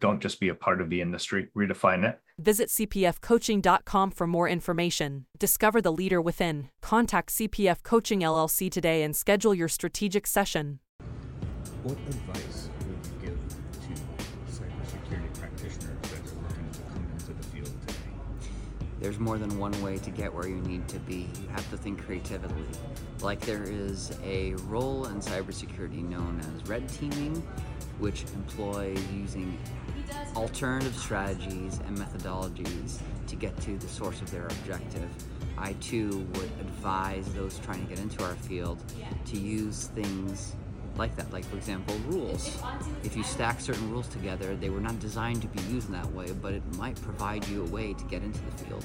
Don't just be a part of the industry, redefine it. Visit cpfcoaching.com for more information. Discover the leader within. Contact CPF Coaching LLC today and schedule your strategic session. What advice would you give to cybersecurity practitioners that are looking to come into the field today? There's more than one way to get where you need to be. You have to think creatively. Like there is a role in cybersecurity known as red teaming, which employ using alternative strategies and methodologies to get to the source of their objective. I too would advise those trying to get into our field to use things like that. Like, for example, rules. If you stack certain rules together, they were not designed to be used in that way, but it might provide you a way to get into the field.